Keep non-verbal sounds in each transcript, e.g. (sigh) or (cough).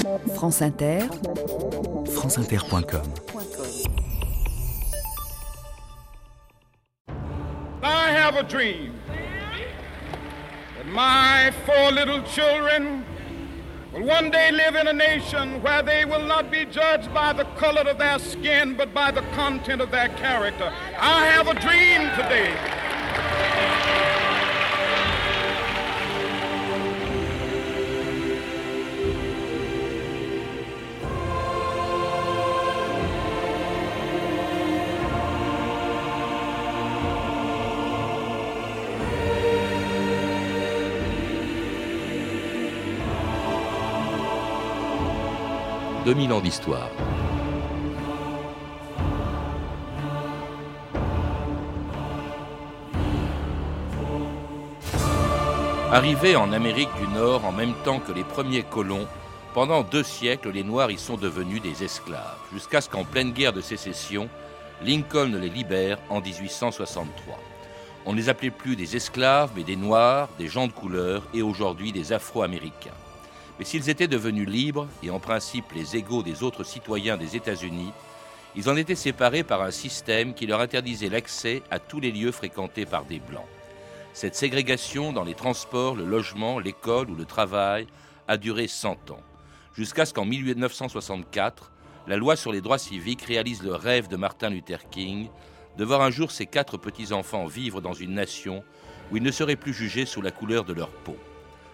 France Inter, franceinter.com. I have a dream that my four little children will one day live in a nation where they will not be judged by the color of their skin, but by the content of their character. I have a dream today. 2000 ans d'histoire. Arrivés en Amérique du Nord en même temps que les premiers colons, pendant deux siècles, les Noirs y sont devenus des esclaves, jusqu'à ce qu'en pleine guerre de sécession, Lincoln les libère en 1863. On ne les appelait plus des esclaves, mais des Noirs, des gens de couleur et aujourd'hui des Afro-Américains. Mais s'ils étaient devenus libres et en principe les égaux des autres citoyens des États-Unis, ils en étaient séparés par un système qui leur interdisait l'accès à tous les lieux fréquentés par des Blancs. Cette ségrégation dans les transports, le logement, l'école ou le travail a duré 100 ans, jusqu'à ce qu'en 1964, la loi sur les droits civiques réalise le rêve de Martin Luther King de voir un jour ses quatre petits-enfants vivre dans une nation où ils ne seraient plus jugés sous la couleur de leur peau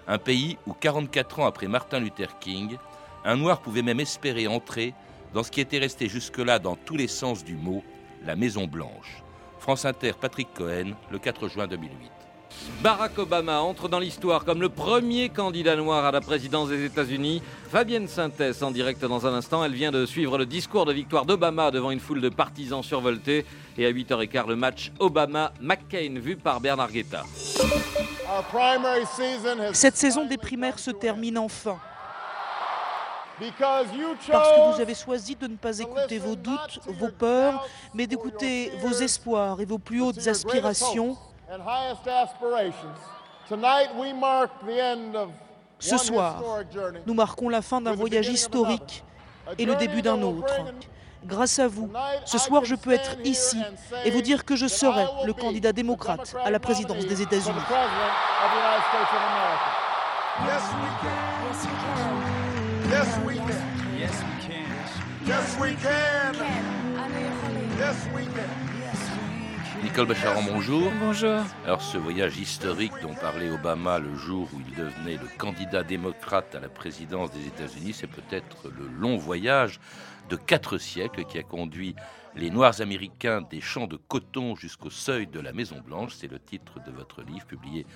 un pays où 44 ans après Martin Luther King, un noir pouvait même espérer entrer dans ce qui était resté jusque-là dans tous les sens du mot, la Maison Blanche. France Inter, Patrick Cohen, le 4 juin 2008. Barack Obama entre dans l'histoire comme le premier candidat noir à la présidence des États-Unis. Fabienne Synthèse en direct dans un instant. Elle vient de suivre le discours de victoire d'Obama devant une foule de partisans survoltés. Et à 8h15, le match Obama-McCain vu par Bernard Guetta. Cette saison des primaires se termine enfin. Parce que vous avez choisi de ne pas écouter vos doutes, vos peurs, mais d'écouter vos espoirs et vos plus hautes aspirations. Ce soir, nous marquons la fin d'un voyage historique et le début d'un autre. Grâce à vous, ce soir, je peux être ici et vous dire que je serai le candidat démocrate à la présidence des États-Unis. Nicole Bacharan, bonjour. Bonjour. Alors ce voyage historique dont parlait Obama le jour où il devenait le candidat démocrate à la présidence des États-Unis, c'est peut-être le long voyage de quatre siècles qui a conduit les Noirs américains des champs de coton jusqu'au seuil de la Maison Blanche. C'est le titre de votre livre publié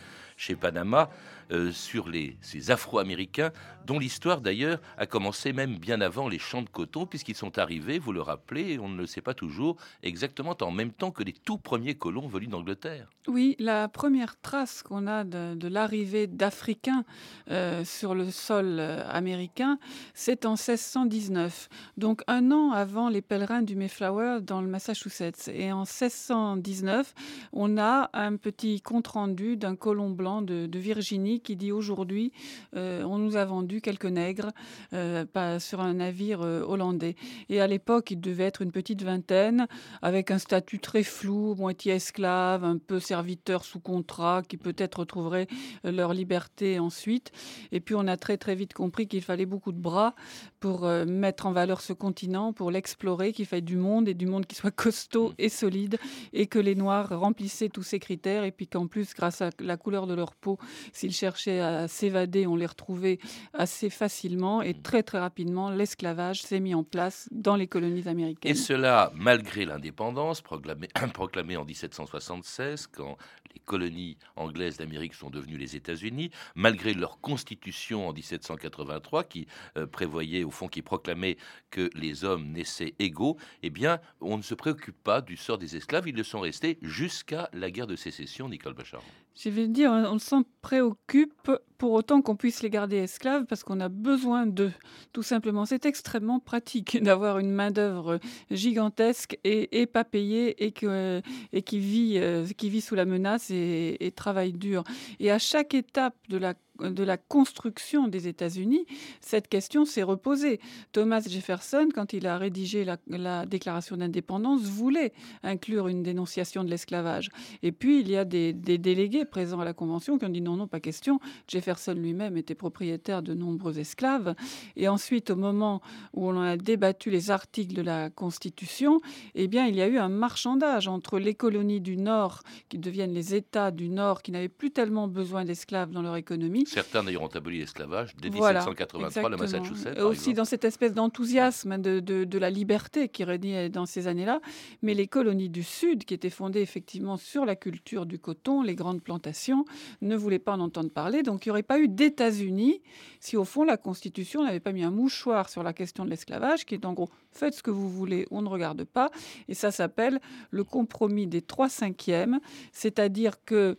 chez Panama euh, sur les, ces Afro-Américains, dont l'histoire d'ailleurs a commencé même bien avant les champs de coton, puisqu'ils sont arrivés, vous le rappelez, on ne le sait pas toujours, exactement en même temps que les tout premiers colons venus d'Angleterre. Oui, la première trace qu'on a de, l'arrivée d'Africains euh, sur le sol euh, américain, c'est en 1619, donc un an avant les pèlerins du Mayflower dans le Massachusetts. Et en 1619, on a un petit compte-rendu d'un colon blanc de, Virginie qui dit aujourd'hui euh, on nous a vendu quelques nègres euh, sur un navire euh, hollandais. Et à l'époque, il devait être une petite vingtaine avec un statut très flou, moitié esclave, un peu serviteur sous contrat, qui peut-être retrouveraient leur liberté ensuite. Et puis on a très très vite compris qu'il fallait beaucoup de bras pour mettre en valeur ce continent, pour l'explorer, qu'il fallait du monde et du monde qui soit costaud et solide et que les Noirs remplissaient tous ces critères et puis qu'en plus, grâce à la couleur de leur peau. S'ils cherchaient à s'évader, on les retrouvait assez facilement et très très rapidement, l'esclavage s'est mis en place dans les colonies américaines. Et cela malgré l'indépendance proclamée, (clears throat) proclamée en 1776, quand les colonies anglaises d'Amérique sont devenues les États-Unis, malgré leur constitution en 1783 qui euh, prévoyait au fond, qui proclamait que les hommes naissaient égaux, eh bien, on ne se préoccupe pas du sort des esclaves, ils le sont restés jusqu'à la guerre de sécession, Nicole Bachar. Je vais dire, on s'en préoccupe pour autant qu'on puisse les garder esclaves parce qu'on a besoin d'eux, tout simplement. C'est extrêmement pratique (laughs) d'avoir une main-d'œuvre gigantesque et, pas payée et, euh, qui vit sous la menace et travaille dur. Et à chaque étape de la de la construction des États-Unis, cette question s'est reposée. Thomas Jefferson, quand il a rédigé la, déclaration d'indépendance, voulait inclure une dénonciation de l'esclavage. Et puis, il y a des, des, délégués présents à la Convention qui ont dit non, non, pas question. Jefferson lui-même était propriétaire de nombreux esclaves. Et ensuite, au moment où on a débattu les articles de la Constitution, eh bien, il y a eu un marchandage entre les colonies du Nord, qui deviennent les États du Nord, qui n'avaient plus tellement besoin d'esclaves dans leur économie. Certains d'ailleurs ont aboli l'esclavage dès 1783, le Massachusetts. Et aussi dans cette espèce d'enthousiasme de, de, la liberté qui régnait dans ces années-là. Mais les colonies du Sud, qui étaient fondées effectivement sur la culture du coton, les grandes plantations, ne voulaient pas en entendre parler. Donc il n'y aurait pas eu d'États-Unis si au fond la Constitution n'avait pas mis un mouchoir sur la question de l'esclavage, qui est en gros faites ce que vous voulez, on ne regarde pas. Et ça s'appelle le compromis des trois cinquièmes, c'est-à-dire que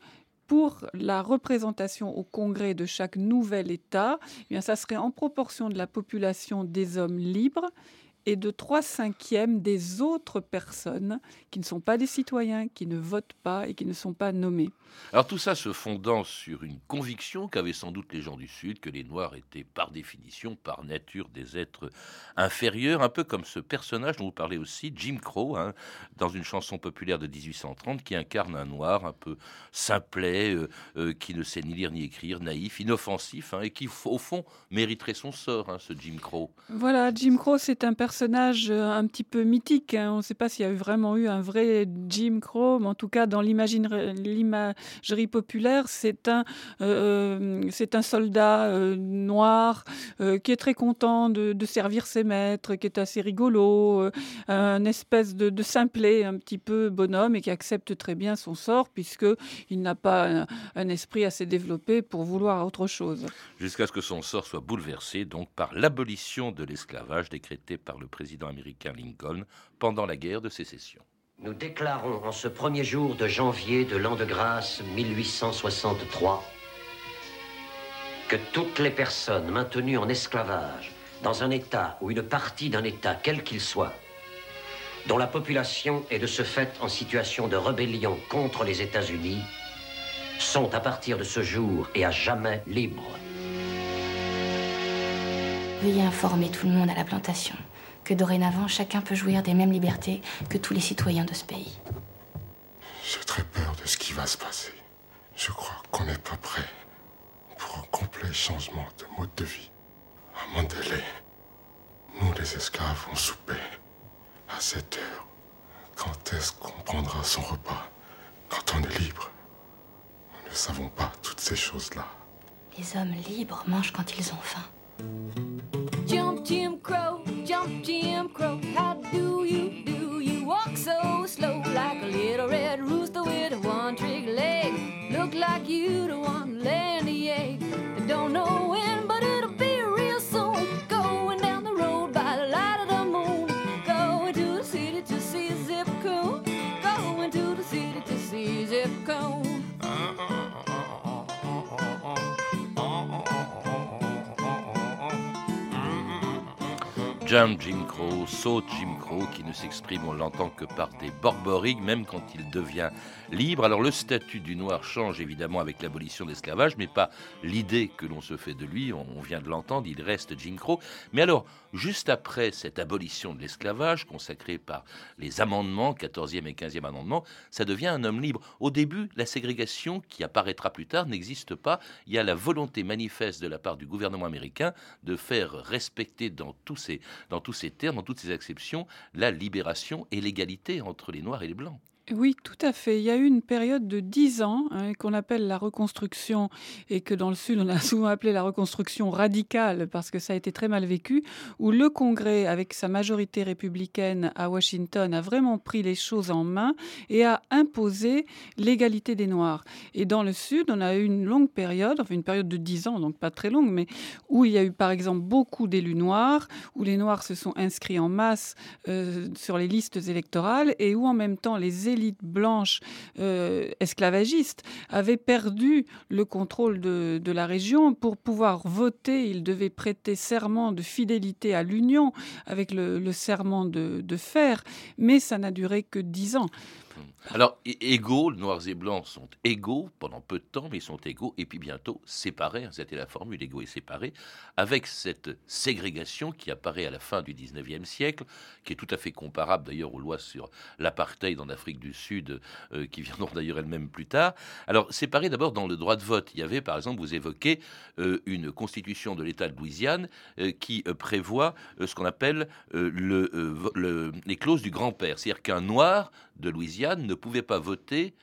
pour la représentation au Congrès de chaque nouvel État, eh bien, ça serait en proportion de la population des hommes libres et de trois cinquièmes des autres personnes qui ne sont pas des citoyens, qui ne votent pas et qui ne sont pas nommés. Alors tout ça se fondant sur une conviction qu'avaient sans doute les gens du Sud, que les Noirs étaient par définition, par nature, des êtres inférieurs, un peu comme ce personnage dont vous parlez aussi, Jim Crow, hein, dans une chanson populaire de 1830, qui incarne un Noir un peu simplet, euh, euh, qui ne sait ni lire ni écrire, naïf, inoffensif, hein, et qui au fond mériterait son sort, hein, ce Jim Crow. Voilà, Jim Crow, c'est un personnage personnage euh, un petit peu mythique. Hein. On ne sait pas s'il y a vraiment eu un vrai Jim Crow, mais en tout cas, dans l'imagerie populaire, c'est un, euh, euh, soldat noir qui est très content de, servir ses maîtres, qui est assez rigolo, un espèce de, de, simplet, un petit peu bonhomme, et qui accepte très bien son sort, puisqu'il n'a pas un, un esprit assez développé pour vouloir autre chose. Jusqu'à ce que son sort soit bouleversé, donc, par l'abolition de l'esclavage décrétée par le président américain Lincoln pendant la guerre de sécession. Nous déclarons en ce premier jour de janvier de l'an de grâce 1863 que toutes les personnes maintenues en esclavage dans un État ou une partie d'un État, quel qu'il soit, dont la population est de ce fait en situation de rébellion contre les États-Unis, sont à partir de ce jour et à jamais libres. Veuillez informer tout le monde à la plantation que dorénavant chacun peut jouir des mêmes libertés que tous les citoyens de ce pays. J'ai très peur de ce qui va se passer. Je crois qu'on n'est pas prêt pour un complet changement de mode de vie. À Mandalay, nous les esclaves, on soupait à 7 heures. Quand est-ce qu'on prendra son repas? Quand on est libre? Nous ne savons pas toutes ces choses-là. Les hommes libres mangent quand ils ont faim. Jim Crow. How Jump Jim Crow, saute Jim Qui ne s'exprime, on l'entend que par des borborigues, même quand il devient libre. Alors le statut du noir change évidemment avec l'abolition de l'esclavage, mais pas l'idée que l'on se fait de lui, on vient de l'entendre, il reste Jim Crow. Mais alors, juste après cette abolition de l'esclavage, consacrée par les amendements, 14e et 15e amendements, ça devient un homme libre. Au début, la ségrégation, qui apparaîtra plus tard, n'existe pas. Il y a la volonté manifeste de la part du gouvernement américain de faire respecter dans tous ces dans tous ces termes, dans toutes ces exceptions, la libération et l'égalité entre les Noirs et les Blancs. Oui, tout à fait. Il y a eu une période de dix ans hein, qu'on appelle la reconstruction et que dans le Sud, on a (laughs) souvent appelé la reconstruction radicale parce que ça a été très mal vécu, où le Congrès, avec sa majorité républicaine à Washington, a vraiment pris les choses en main et a imposé l'égalité des Noirs. Et dans le Sud, on a eu une longue période, enfin une période de dix ans, donc pas très longue, mais où il y a eu par exemple beaucoup d'élus noirs, où les Noirs se sont inscrits en masse euh, sur les listes électorales et où en même temps les élite blanche euh, esclavagiste avait perdu le contrôle de, la région. Pour pouvoir voter, il devait prêter serment de fidélité à l'Union avec le, serment de, fer, mais ça n'a duré que dix ans. Alors, égaux, noirs et blancs sont égaux pendant peu de temps, mais ils sont égaux, et puis bientôt séparés, hein, c'était la formule, égaux et séparés, avec cette ségrégation qui apparaît à la fin du 19e siècle, qui est tout à fait comparable d'ailleurs aux lois sur l'apartheid en Afrique du Sud, euh, qui viendront d'ailleurs elles-mêmes plus tard. Alors, séparés d'abord dans le droit de vote. Il y avait, par exemple, vous évoquez euh, une constitution de l'État de Louisiane euh, qui prévoit ce qu'on appelle le, les clauses du grand-père, c'est-à-dire qu'un noir de Louisiane ne pouvait pas voter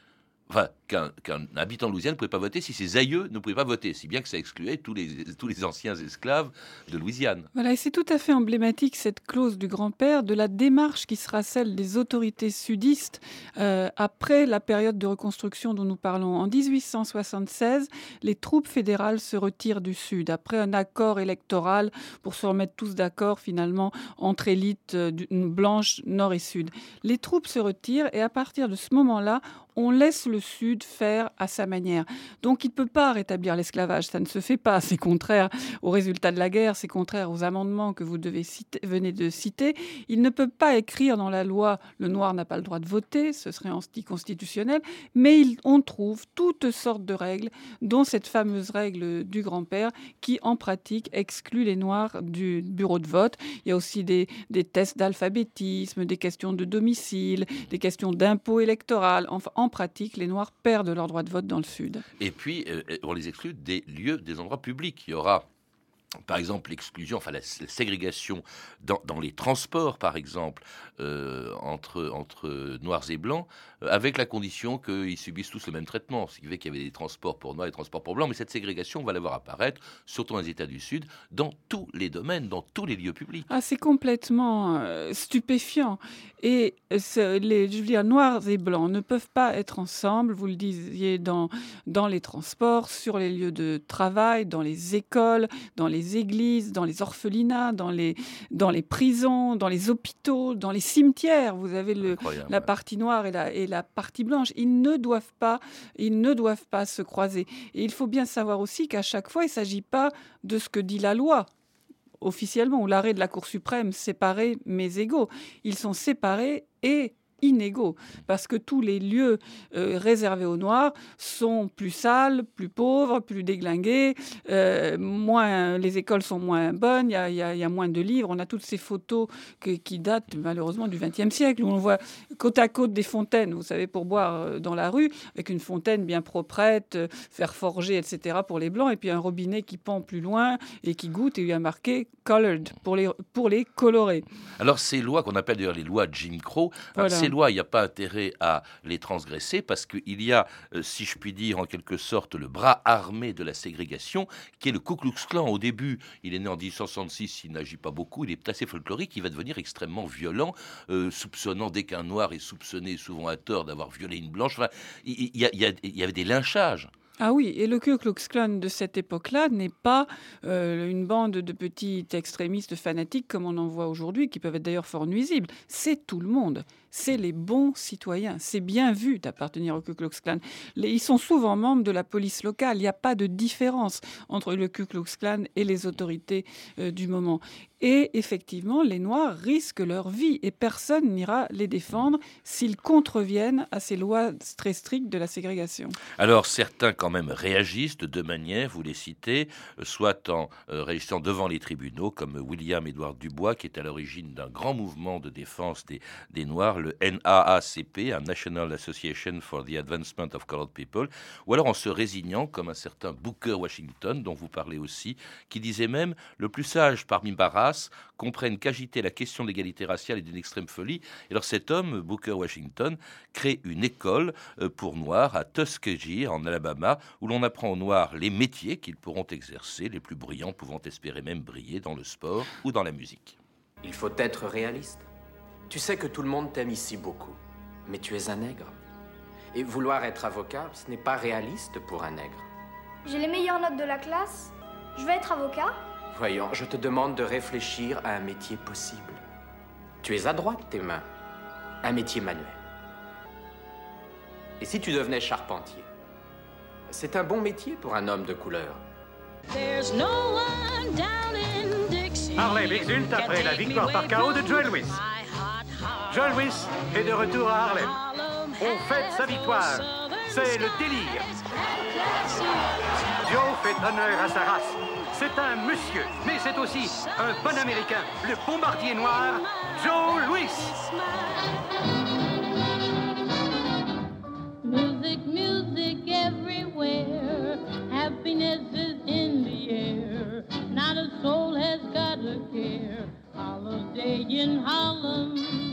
qu'un habitant de Louisiane ne pouvait pas voter si ses aïeux ne pouvaient pas voter, si bien que ça excluait tous les, tous les anciens esclaves de Louisiane. Voilà, et c'est tout à fait emblématique, cette clause du grand-père, de la démarche qui sera celle des autorités sudistes euh, après la période de reconstruction dont nous parlons. En 1876, les troupes fédérales se retirent du Sud, après un accord électoral pour se remettre tous d'accord finalement entre élites euh, blanches nord et sud. Les troupes se retirent et à partir de ce moment-là, on laisse le Sud faire à sa manière. Donc il ne peut pas rétablir l'esclavage, ça ne se fait pas. C'est contraire aux résultats de la guerre, c'est contraire aux amendements que vous devez citer, venez de citer. Il ne peut pas écrire dans la loi le noir n'a pas le droit de voter, ce serait anticonstitutionnel, mais on trouve toutes sortes de règles, dont cette fameuse règle du grand-père qui en pratique exclut les noirs du bureau de vote. Il y a aussi des, tests d'alphabétisme, des questions de domicile, des questions d'impôt électoral. Enfin, en pratique, les Noirs perdent leur droit de vote dans le Sud. Et puis, euh, on les exclut des lieux, des endroits publics. Il y aura par exemple, l'exclusion, enfin la, ségrégation dans, les transports, par exemple, euh, entre, noirs et blancs, euh, avec la condition qu'ils subissent tous le même traitement. Ce qui fait qu'il y avait des transports pour noirs et des transports pour blancs, mais cette ségrégation, on va la voir apparaître, surtout dans les États du Sud, dans tous les domaines, dans tous les lieux publics. Ah, c'est complètement euh, stupéfiant. Et les, je veux dire, noirs et blancs ne peuvent pas être ensemble, vous le disiez, dans, dans les transports, sur les lieux de travail, dans les écoles, dans les les églises, dans les orphelinats, dans les, dans les prisons, dans les hôpitaux, dans les cimetières. Vous avez le, la partie noire et la, et la partie blanche. Ils ne doivent pas, ils ne doivent pas se croiser. Et il faut bien savoir aussi qu'à chaque fois, il ne s'agit pas de ce que dit la loi officiellement, ou l'arrêt de la Cour suprême, séparés mais égaux. Ils sont séparés et inégaux, parce que tous les lieux euh, réservés aux Noirs sont plus sales, plus pauvres, plus déglingués, euh, moins, les écoles sont moins bonnes, il y, a, moins de livres. On a toutes ces photos qui datent malheureusement du XXe siècle, où on voit côte à côte des fontaines, vous savez, pour boire euh, dans la rue, avec une fontaine bien proprette, faire forger, etc. pour les Blancs, et puis un robinet qui pend plus loin et qui goûte, et il y a marqué colored pour les, pour les colorer. Alors ces lois qu'on appelle d'ailleurs les lois Jim Crow, lois, il n'y a pas intérêt à les transgresser parce qu'il y a, euh, si je puis dire en quelque sorte, le bras armé de la ségrégation qui est le Ku Klux Klan. Au début, il est né en 1866, il n'agit pas beaucoup, il est assez folklorique, il va devenir extrêmement violent, euh, soupçonnant dès qu'un noir est soupçonné, souvent à tort, d'avoir violé une blanche. Enfin, il y, avait des lynchages. Ah oui, et le Ku Klux Klan de cette époque-là n'est pas euh, une bande de petits extrémistes fanatiques comme on en voit aujourd'hui, qui peuvent être d'ailleurs fort nuisibles. C'est tout le monde c'est les bons citoyens. C'est bien vu d'appartenir au Ku Klux Klan. ils sont souvent membres de la police locale. Il n'y a pas de différence entre le Ku Klux Klan et les autorités euh, du moment. Et effectivement, les Noirs risquent leur vie et personne n'ira les défendre s'ils contreviennent à ces lois très strictes de la ségrégation. Alors certains quand même réagissent de deux manières, vous les citez, soit en euh, réagissant devant les tribunaux, comme William Edward Dubois, qui est à l'origine d'un grand mouvement de défense des Noirs le NAACP, un National Association for the Advancement of Colored People, ou alors en se résignant, comme un certain Booker Washington, dont vous parlez aussi, qui disait même le plus sage parmi Barras comprennent qu'agiter la question de l'égalité raciale est d'une extrême folie. Et alors cet homme, Booker Washington, crée une école euh, pour Noirs à Tuskegee, en Alabama, où l'on apprend aux Noirs les métiers qu'ils pourront exercer, les plus brillants pouvant espérer même briller dans le sport ou dans la musique. Il faut être réaliste. Tu sais que tout le monde t'aime ici beaucoup, mais tu es un nègre. Et vouloir être avocat, ce n'est pas réaliste pour un nègre. J'ai les meilleures notes de la classe. Je vais être avocat. Voyons, je te demande de réfléchir à un métier possible. Tu es à droite, tes mains. Un métier manuel. Et si tu devenais charpentier? C'est un bon métier pour un homme de couleur. Harlem exulte après la victoire par KO de Joel Lewis. John Lewis est de retour à Harlem. On fête sa victoire. C'est le délire. Joe fait honneur à sa race. C'est un monsieur, mais c'est aussi un bon Américain, le bombardier noir, Joe Louis. Music, music everywhere. Happiness is in the air. Not a soul has got a care. Holiday in Harlem.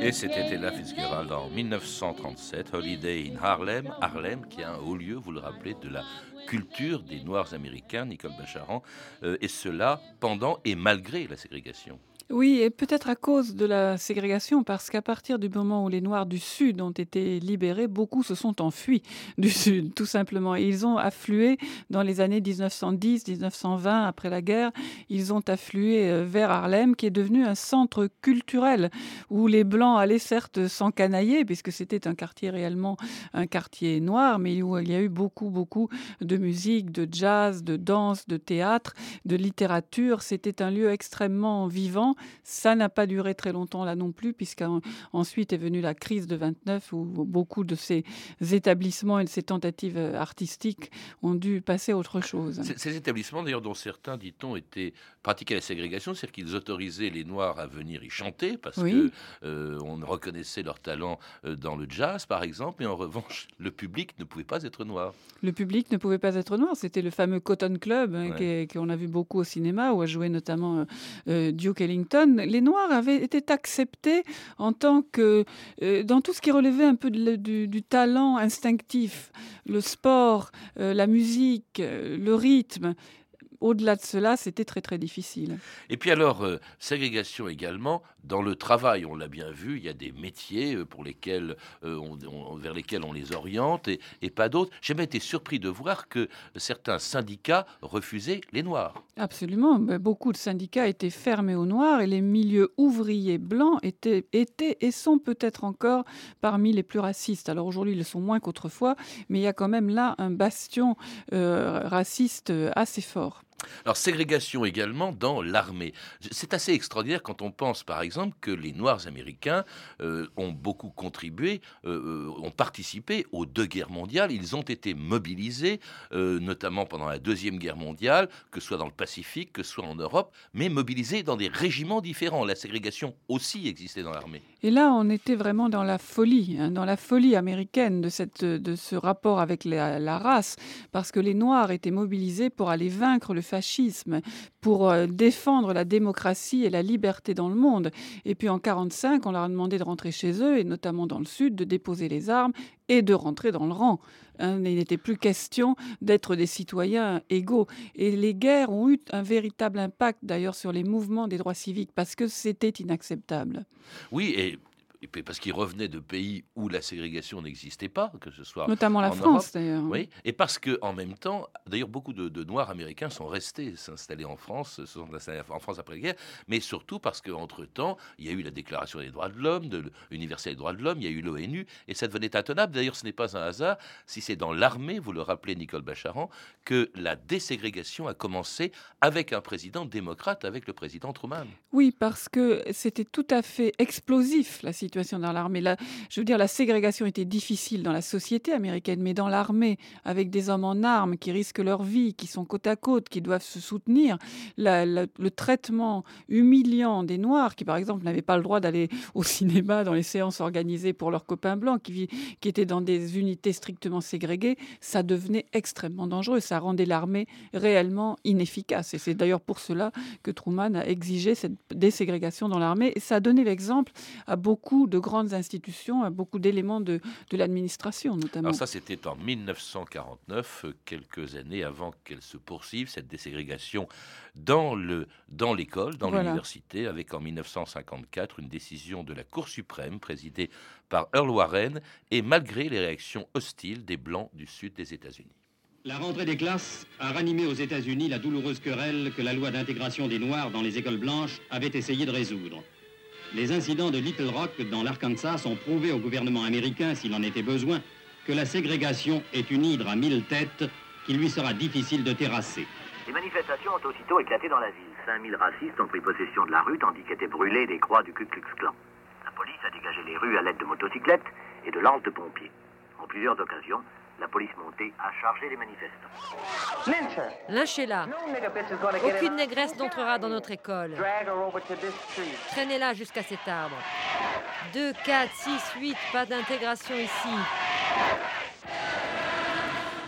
Et c'était Ella Fitzgerald en 1937, Holiday in Harlem, Harlem, qui est un haut lieu, vous le rappelez, de la culture des Noirs américains, Nicole Bacharan, euh, et cela pendant et malgré la ségrégation. Oui, et peut-être à cause de la ségrégation, parce qu'à partir du moment où les Noirs du Sud ont été libérés, beaucoup se sont enfuis (laughs) du Sud, tout simplement. Ils ont afflué dans les années 1910-1920, après la guerre, ils ont afflué euh, vers Harlem, qui est devenu un centre culturel, où les Blancs allaient certes s'encanailler, puisque c'était un quartier réellement un quartier noir, mais où il y a eu beaucoup, beaucoup de musique, de jazz, de danse, de théâtre, de littérature. C'était un lieu extrêmement vivant ça n'a pas duré très longtemps là non plus, puisqu'ensuite est venue la crise de 29 où beaucoup de ces établissements et de ces tentatives euh, artistiques ont dû passer à autre chose. Ces établissements, d'ailleurs, dont certains, dit-on, étaient pratiquaient la ségrégation, c'est-à-dire qu'ils autorisaient les Noirs à venir y chanter parce qu'on que euh, on reconnaissait leur talent euh, dans le jazz, par exemple, et en revanche, le public ne pouvait pas être noir. Le public ne pouvait pas être noir. C'était le fameux Cotton Club hein, qu'on a vu beaucoup au cinéma, où a joué notamment Duke Ellington les Noirs avaient été acceptés en tant que euh, dans tout ce qui relevait un peu du, talent instinctif, le sport, euh, la musique, euh, le rythme au-delà de cela, c'était très très difficile. Et puis alors, ségrégation également, dans le travail, on l'a bien vu, il y a des métiers euh, pour lesquels, euh, vers lesquels on les oriente et, pas d'autres. J'ai même été surpris de voir que certains syndicats refusaient les Noirs. Absolument, beaucoup de syndicats étaient fermés aux Noirs et les milieux ouvriers blancs étaient, étaient et sont peut-être encore parmi les plus racistes. Alors aujourd'hui, ils le sont moins qu'autrefois, mais il y a quand même là un bastion raciste assez fort. Alors, ségrégation également dans l'armée. C'est assez extraordinaire quand on pense, par exemple, que les Noirs américains euh, ont beaucoup contribué, euh, euh, ont participé aux deux guerres mondiales. Ils ont été mobilisés, notamment pendant la Deuxième Guerre mondiale, que ce soit dans le Pacifique, que ce soit en Europe, mais mobilisés dans des régiments différents. La ségrégation aussi existait dans l'armée. Et là, on était vraiment dans la folie, hein, dans la folie américaine de, cette, de ce rapport avec la, la race, parce que les Noirs étaient mobilisés pour aller vaincre le fascisme, pour euh, défendre la démocratie et la liberté dans le monde. Et puis en 1945, on leur a demandé de rentrer chez eux, et notamment dans le Sud, de déposer les armes et de rentrer dans le rang. Hein, il n'était plus question d'être des citoyens égaux. Et les guerres ont eu un véritable impact d'ailleurs sur les mouvements des droits civiques parce que c'était inacceptable. Oui, et parce qu'ils revenaient de pays où la ségrégation n'existait pas, que ce soit notamment la France d'ailleurs. Oui, et parce que en même temps, d'ailleurs, beaucoup de, Noirs américains sont restés s'installer en France, se sont installés en France après la guerre, mais surtout parce qu'entre temps, il y a eu la Déclaration des droits de l'homme, de l'Université des droits de l'homme, il y a eu l'ONU, et ça devenait intenable. D'ailleurs, ce n'est pas un hasard si c'est dans l'armée, vous le rappelez, Nicole Bacharan, que la déségrégation a commencé avec un président démocrate, avec le président Truman. Oui, parce que c'était tout à fait explosif la situation dans l'armée. Je veux dire, la ségrégation était difficile dans la société américaine, mais dans l'armée, avec des hommes en armes qui risquent leur vie, qui sont côte à côte, qui doivent se soutenir, le traitement humiliant des Noirs, qui par exemple n'avaient pas le droit d'aller au (laughs) cinéma dans les séances organisées pour leurs copains blancs, qui, qui étaient dans des unités strictement ségrégées, ça devenait extrêmement dangereux. Ça rendait l'armée réellement inefficace. Et c'est d'ailleurs pour cela que Truman a exigé cette déségrégation dans l'armée. Et ça a donné l'exemple à beaucoup de grandes institutions, beaucoup d'éléments de, de l'administration notamment. Alors ça, c'était en 1949, quelques années avant qu'elle se poursuive, cette déségrégation dans le dans l'école, dans l'université, avec en 1954 une décision de la Cour suprême présidée par Earl Warren, et malgré les réactions hostiles des Blancs du sud des États-Unis. La rentrée des classes a ranimé aux États-Unis la douloureuse querelle que la loi d'intégration des Noirs dans les écoles blanches avait essayé de résoudre. Les incidents de Little Rock dans l'Arkansas ont prouvé au gouvernement américain, s'il en était besoin, que la ségrégation est une hydre à mille têtes qu'il lui sera difficile de terrasser. Les manifestations ont aussitôt éclaté dans la ville. 5000 racistes ont pris possession de la rue tandis qu'étaient brûlées des croix du Ku Klux Klan. La police a dégagé les rues à l'aide de motocyclettes et de lances de pompiers. En plusieurs occasions, la police montée a chargé les manifestants. Lynchez-la. Aucune négresse n'entrera dans notre école. Traînez-la jusqu'à cet arbre. 2, 4, 6, 8, pas d'intégration ici.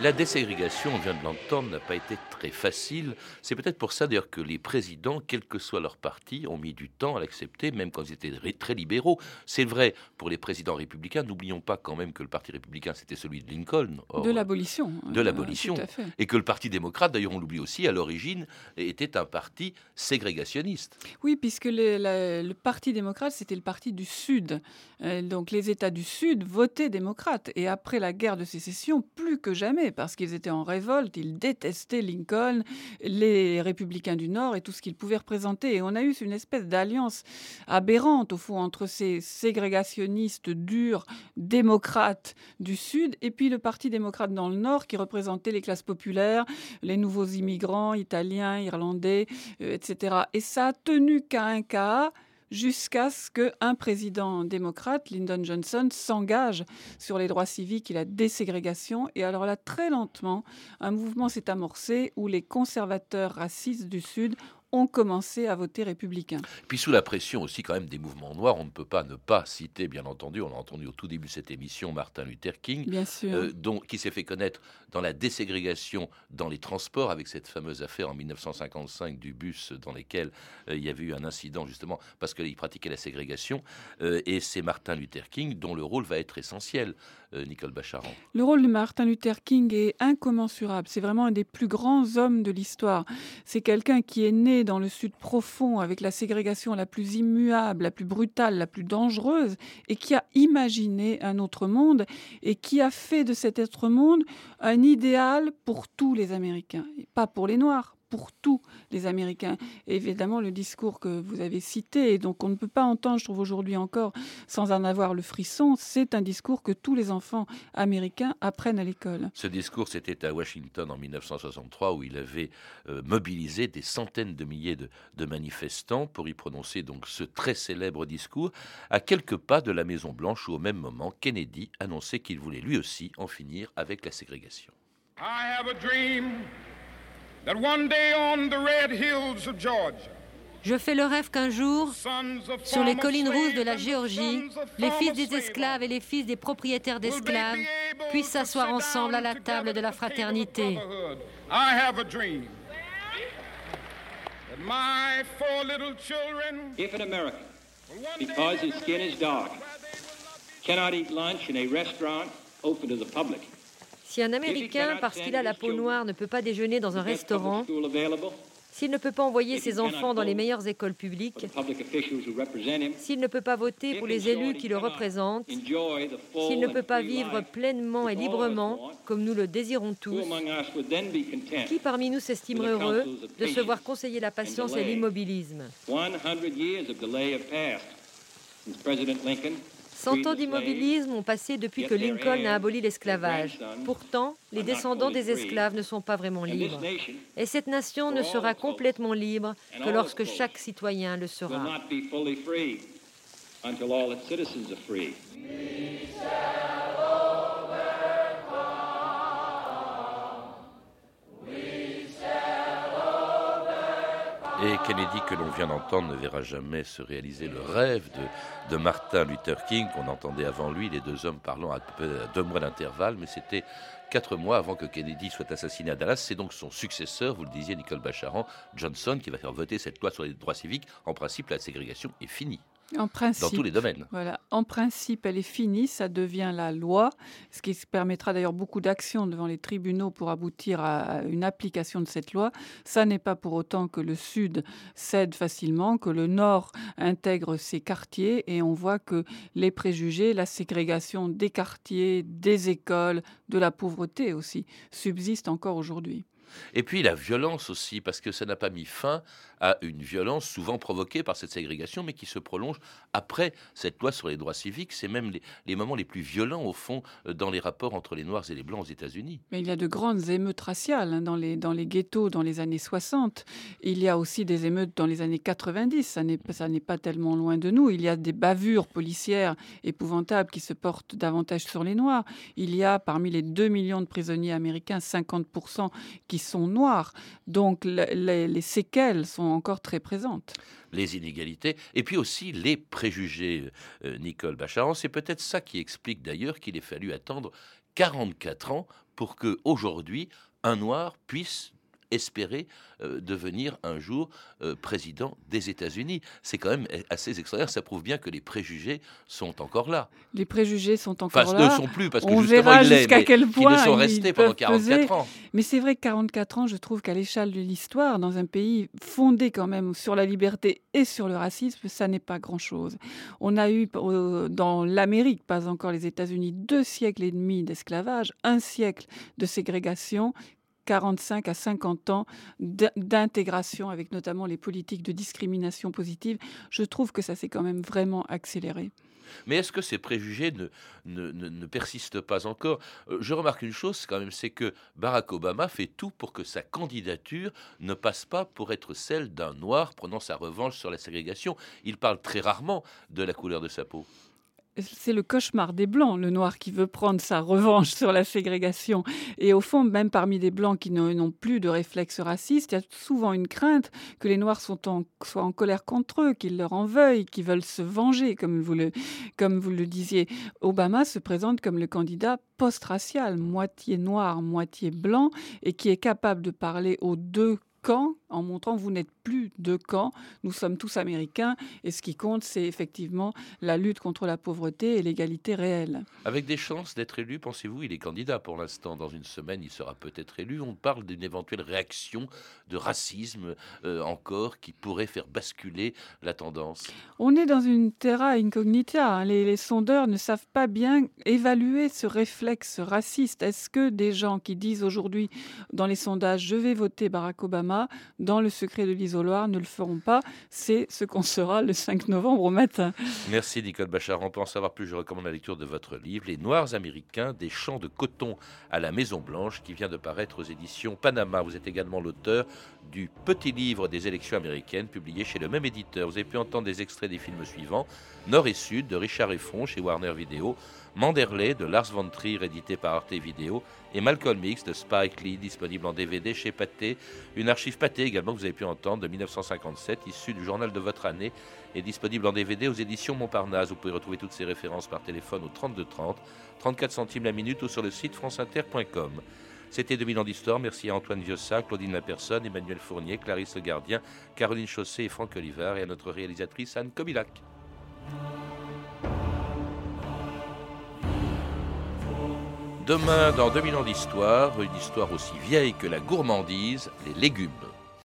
La déségrégation, on vient de l'entendre, n'a pas été très facile. C'est peut-être pour ça d'ailleurs que les présidents, quel que soit leur parti, ont mis du temps à l'accepter, même quand ils étaient très libéraux. C'est vrai pour les présidents républicains. N'oublions pas quand même que le parti républicain, c'était celui de Lincoln. de l'abolition. De l'abolition. et que le parti démocrate, d'ailleurs on l'oublie aussi, à l'origine, était un parti ségrégationniste. Oui, puisque le, le parti démocrate, c'était le parti du Sud. Euh, donc les États du Sud votaient démocrate. Et après la guerre de sécession, plus que jamais, parce qu'ils étaient en révolte, ils détestaient Lincoln, les républicains du Nord et tout ce qu'ils pouvaient représenter. Et on a eu une espèce d'alliance aberrante, au fond, entre ces ségrégationnistes durs, démocrates du Sud, et puis le Parti démocrate dans le Nord, qui représentait les classes populaires, les nouveaux immigrants, italiens, irlandais, euh, etc. Et ça a tenu qu'à un cas jusqu'à ce qu'un président démocrate, Lyndon Johnson, s'engage sur les droits civiques et la déségrégation. Et alors là, très lentement, un mouvement s'est amorcé où les conservateurs racistes du Sud ont commencé à voter républicain. Puis sous la pression aussi quand même des mouvements noirs, on ne peut pas ne pas citer, bien entendu, on l'a entendu au tout début de cette émission, Martin Luther King, bien sûr. Euh, dont, qui s'est fait connaître dans la déségrégation dans les transports, avec cette fameuse affaire en 1955 du bus dans lequel euh, il y avait eu un incident justement parce qu'il pratiquait la ségrégation. Euh, et c'est Martin Luther King dont le rôle va être essentiel, Nicole Bacharan. Le rôle de Martin Luther King est incommensurable. C'est vraiment un des plus grands hommes de l'histoire. C'est quelqu'un qui est né dans le Sud profond, avec la ségrégation la plus immuable, la plus brutale, la plus dangereuse, et qui a imaginé un autre monde, et qui a fait de cet autre monde un idéal pour tous les Américains, pas pour les Noirs, pour tous les Américains. évidemment, le discours que vous avez cité, et donc on ne peut pas entendre, je trouve aujourd'hui encore, sans en avoir le frisson, c'est un discours que tous les enfants américains apprennent à l'école. Ce discours, c'était à Washington en 1963, où il avait euh, mobilisé des centaines de milliers de, de, manifestants pour y prononcer donc ce très célèbre discours, à quelques pas de la Maison Blanche, où au même moment, Kennedy annonçait qu'il voulait lui aussi en finir avec la ségrégation. I have a dream je fais le rêve qu'un jour, sur les collines rousses de la Géorgie, les fils des esclaves et les fils des propriétaires d'esclaves puissent s'asseoir ensemble à la table de la fraternité. If an American, because his skin is dark, cannot eat lunch in a restaurant open to the public, si un Américain, parce qu'il a la peau noire, ne peut pas déjeuner dans un restaurant, s'il ne peut pas envoyer ses enfants dans les meilleures écoles publiques, s'il ne peut pas voter pour les élus qui le représentent, s'il ne peut pas vivre pleinement et librement, comme nous le désirons tous, qui parmi nous s'estimerait heureux de se voir conseiller la patience et l'immobilisme Cent ans d'immobilisme ont passé depuis que Lincoln a aboli l'esclavage. Pourtant, les descendants des esclaves ne sont pas vraiment libres. Et cette nation ne sera complètement libre que lorsque chaque citoyen le sera. Et Kennedy, que l'on vient d'entendre, ne verra jamais se réaliser le rêve de, Martin Luther King, qu'on entendait avant lui, les deux hommes parlant à, deux mois d'intervalle, mais c'était quatre mois avant que Kennedy soit assassiné à Dallas. C'est donc son successeur, vous le disiez, Nicole Bacharan, Johnson, qui va faire voter cette loi sur les droits civiques. En principe, la ségrégation est finie. En principe, dans tous les domaines. Voilà. En principe, elle est finie, ça devient la loi, ce qui permettra d'ailleurs beaucoup d'actions devant les tribunaux pour aboutir à une application de cette loi. Ça n'est pas pour autant que le Sud cède facilement, que le Nord intègre ses quartiers et on voit que les préjugés, la ségrégation des quartiers, des écoles, de la pauvreté aussi, subsistent encore aujourd'hui. Et puis la violence aussi, parce que ça n'a pas mis fin à une violence souvent provoquée par cette ségrégation, mais qui se prolonge après cette loi sur les droits civiques. C'est même les, moments les plus violents, au fond, euh, dans les rapports entre les Noirs et les Blancs aux États-Unis. Mais il y a de grandes émeutes raciales hein, dans, les, dans les ghettos dans les années 60. Il y a aussi des émeutes dans les années 90. Ça n'est, ça n'est pas tellement loin de nous. Il y a des bavures policières épouvantables qui se portent davantage sur les Noirs. Il y a parmi les 2 millions de prisonniers américains, 50% qui sont noirs. Donc les, les séquelles sont encore très présentes. Les inégalités et puis aussi les préjugés, euh, Nicole Bacharan. C'est peut-être ça qui explique d'ailleurs qu'il ait fallu attendre 44 ans pour que aujourd'hui un noir puisse espérer euh, devenir un jour euh, président des États-Unis. C'est quand même assez extraordinaire. Ça prouve bien que les préjugés sont encore là. Les préjugés sont encore là. ne sont plus parce que On justement verra jusqu'à quel point ils sont restés pendant 44 ans. Mais c'est vrai que 44 ans, je trouve qu'à l'échelle de l'histoire, dans un pays fondé quand même sur la liberté et sur le racisme, ça n'est pas grand-chose. On a eu dans l'Amérique, pas encore les États-Unis, deux siècles et demi d'esclavage, un siècle de ségrégation 45 à 50 ans d'intégration avec notamment les politiques de discrimination positive. Je trouve que ça s'est quand même vraiment accéléré. Mais est-ce que ces préjugés ne, persistent pas encore? Euh, Je remarque une chose quand même, c'est que Barack Obama fait tout pour que sa candidature ne passe pas pour être celle d'un noir prenant sa revanche sur la ségrégation. Il parle très rarement de la couleur de sa peau c'est le cauchemar des Blancs, le noir qui veut prendre sa revanche sur la ségrégation. Et au fond, même parmi les Blancs qui n'ont plus de réflexes racistes, il y a souvent une crainte que les Noirs soient en colère contre eux, qu'ils leur en veuillent, qu'ils veulent se venger, comme vous, le, comme vous le disiez. Obama se présente comme le candidat post-racial, moitié noir, moitié blanc, et qui est capable de parler aux deux camps en montrant vous n'êtes plus de camp, nous sommes tous américains et ce qui compte c'est effectivement la lutte contre la pauvreté et l'égalité réelle. Avec des chances d'être élu, pensez-vous, il est candidat pour l'instant, dans une semaine il sera peut-être élu, on parle d'une éventuelle réaction de racisme euh, encore qui pourrait faire basculer la tendance. On est dans une terra incognita, hein. les, les sondeurs ne savent pas bien évaluer ce réflexe raciste. Est-ce que des gens qui disent aujourd'hui dans les sondages je vais voter Barack Obama, dans le secret de l'isoloir ne le feront pas. C'est ce qu'on sera le 5 novembre au matin. Merci Nicole Bacharan. Pour en savoir plus, je recommande la lecture de votre livre Les Noirs américains, des champs de coton à la Maison Blanche, qui vient de paraître aux éditions Panama. Vous êtes également l'auteur du Petit livre des élections américaines, publié chez le même éditeur. Vous avez pu entendre des extraits des films suivants Nord et Sud de Richard Effron chez Warner Video. Manderley de Lars von Trier, édité par Arte Video, et Malcolm X de Spike Lee, disponible en DVD chez Pathé. Une archive Pathé également vous avez pu entendre de 1957, issue du journal de votre année, et disponible en DVD aux éditions Montparnasse. Vous pouvez retrouver toutes ces références par téléphone au 32 30, 34 centimes la minute ou sur le site franceinter.com. C'était 2000 ans d'histoire. Merci à Antoine Viossa, Claudine Lapersonne, Emmanuel Fournier, Clarisse Le Gardien, Caroline Chausset et Franck Oliver et à notre réalisatrice Anne Kobilac. Demain, dans 2000 ans d'histoire, une histoire aussi vieille que la gourmandise, les légumes.